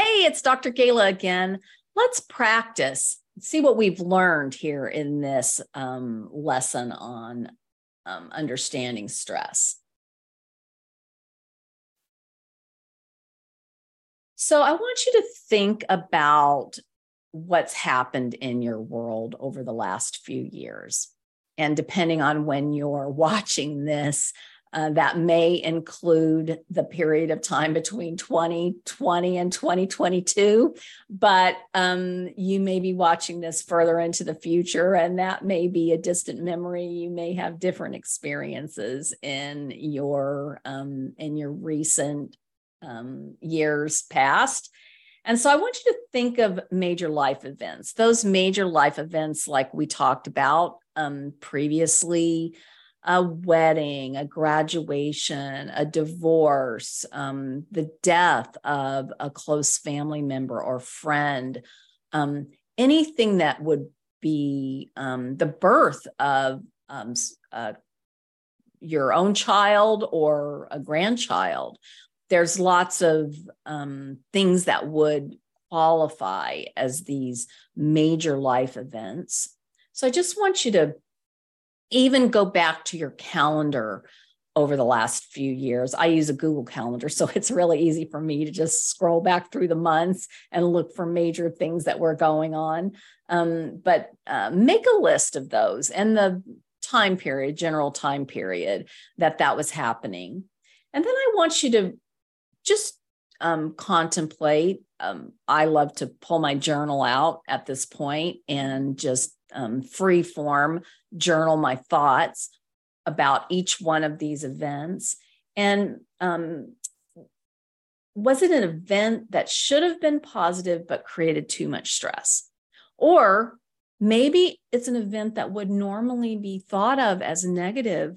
Hey, it's Dr. Gala again. Let's practice, see what we've learned here in this um, lesson on um, understanding stress. So, I want you to think about what's happened in your world over the last few years. And depending on when you're watching this, uh, that may include the period of time between 2020 and 2022, but um, you may be watching this further into the future, and that may be a distant memory. You may have different experiences in your um, in your recent um, years past. And so I want you to think of major life events, those major life events like we talked about um, previously, a wedding, a graduation, a divorce, um, the death of a close family member or friend, um, anything that would be um, the birth of um, uh, your own child or a grandchild. There's lots of um, things that would qualify as these major life events. So I just want you to even go back to your calendar over the last few years. I use a Google Calendar, so it's really easy for me to just scroll back through the months and look for major things that were going on. Um, but uh, make a list of those and the time period, general time period that that was happening. And then I want you to just um, contemplate. Um, I love to pull my journal out at this point and just um, free form journal my thoughts about each one of these events. And um, was it an event that should have been positive but created too much stress? Or maybe it's an event that would normally be thought of as negative,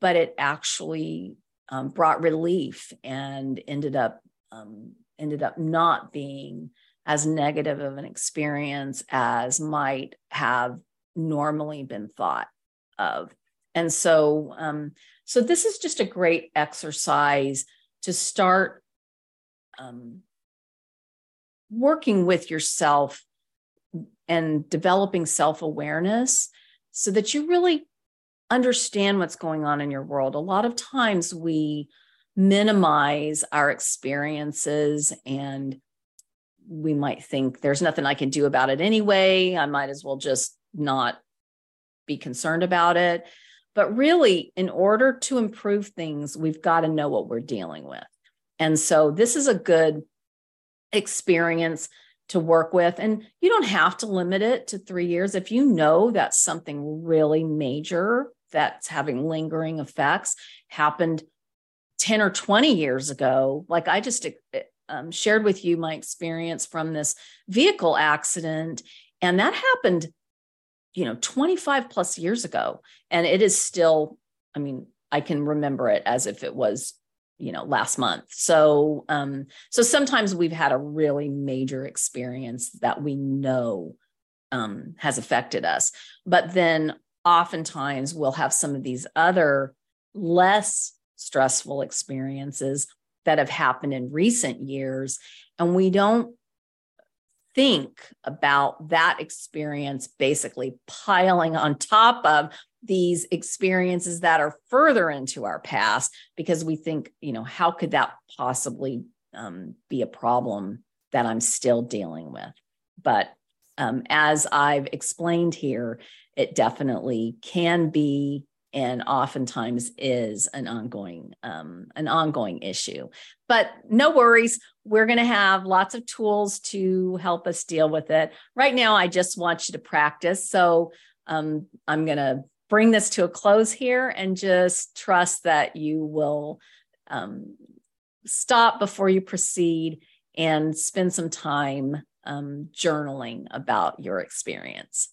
but it actually um, brought relief and ended up um, ended up not being as negative of an experience as might have normally been thought of. And so, um, so this is just a great exercise to start um, working with yourself and developing self awareness so that you really understand what's going on in your world. A lot of times we minimize our experiences and we might think there's nothing I can do about it anyway. I might as well just not be concerned about it. But really, in order to improve things, we've got to know what we're dealing with. And so, this is a good experience to work with. And you don't have to limit it to three years. If you know that something really major that's having lingering effects happened 10 or 20 years ago, like I just um, shared with you my experience from this vehicle accident, and that happened you know 25 plus years ago and it is still i mean i can remember it as if it was you know last month. So um so sometimes we've had a really major experience that we know um has affected us but then oftentimes we'll have some of these other less stressful experiences that have happened in recent years and we don't think about that experience basically piling on top of these experiences that are further into our past because we think, you know, how could that possibly um, be a problem that I'm still dealing with? But um, as I've explained here, it definitely can be and oftentimes is an ongoing um, an ongoing issue. But no worries we're going to have lots of tools to help us deal with it. Right now i just want you to practice so um, i'm going to bring this to a close here and just trust that you will um, stop before you proceed and spend some time um, journaling about your experience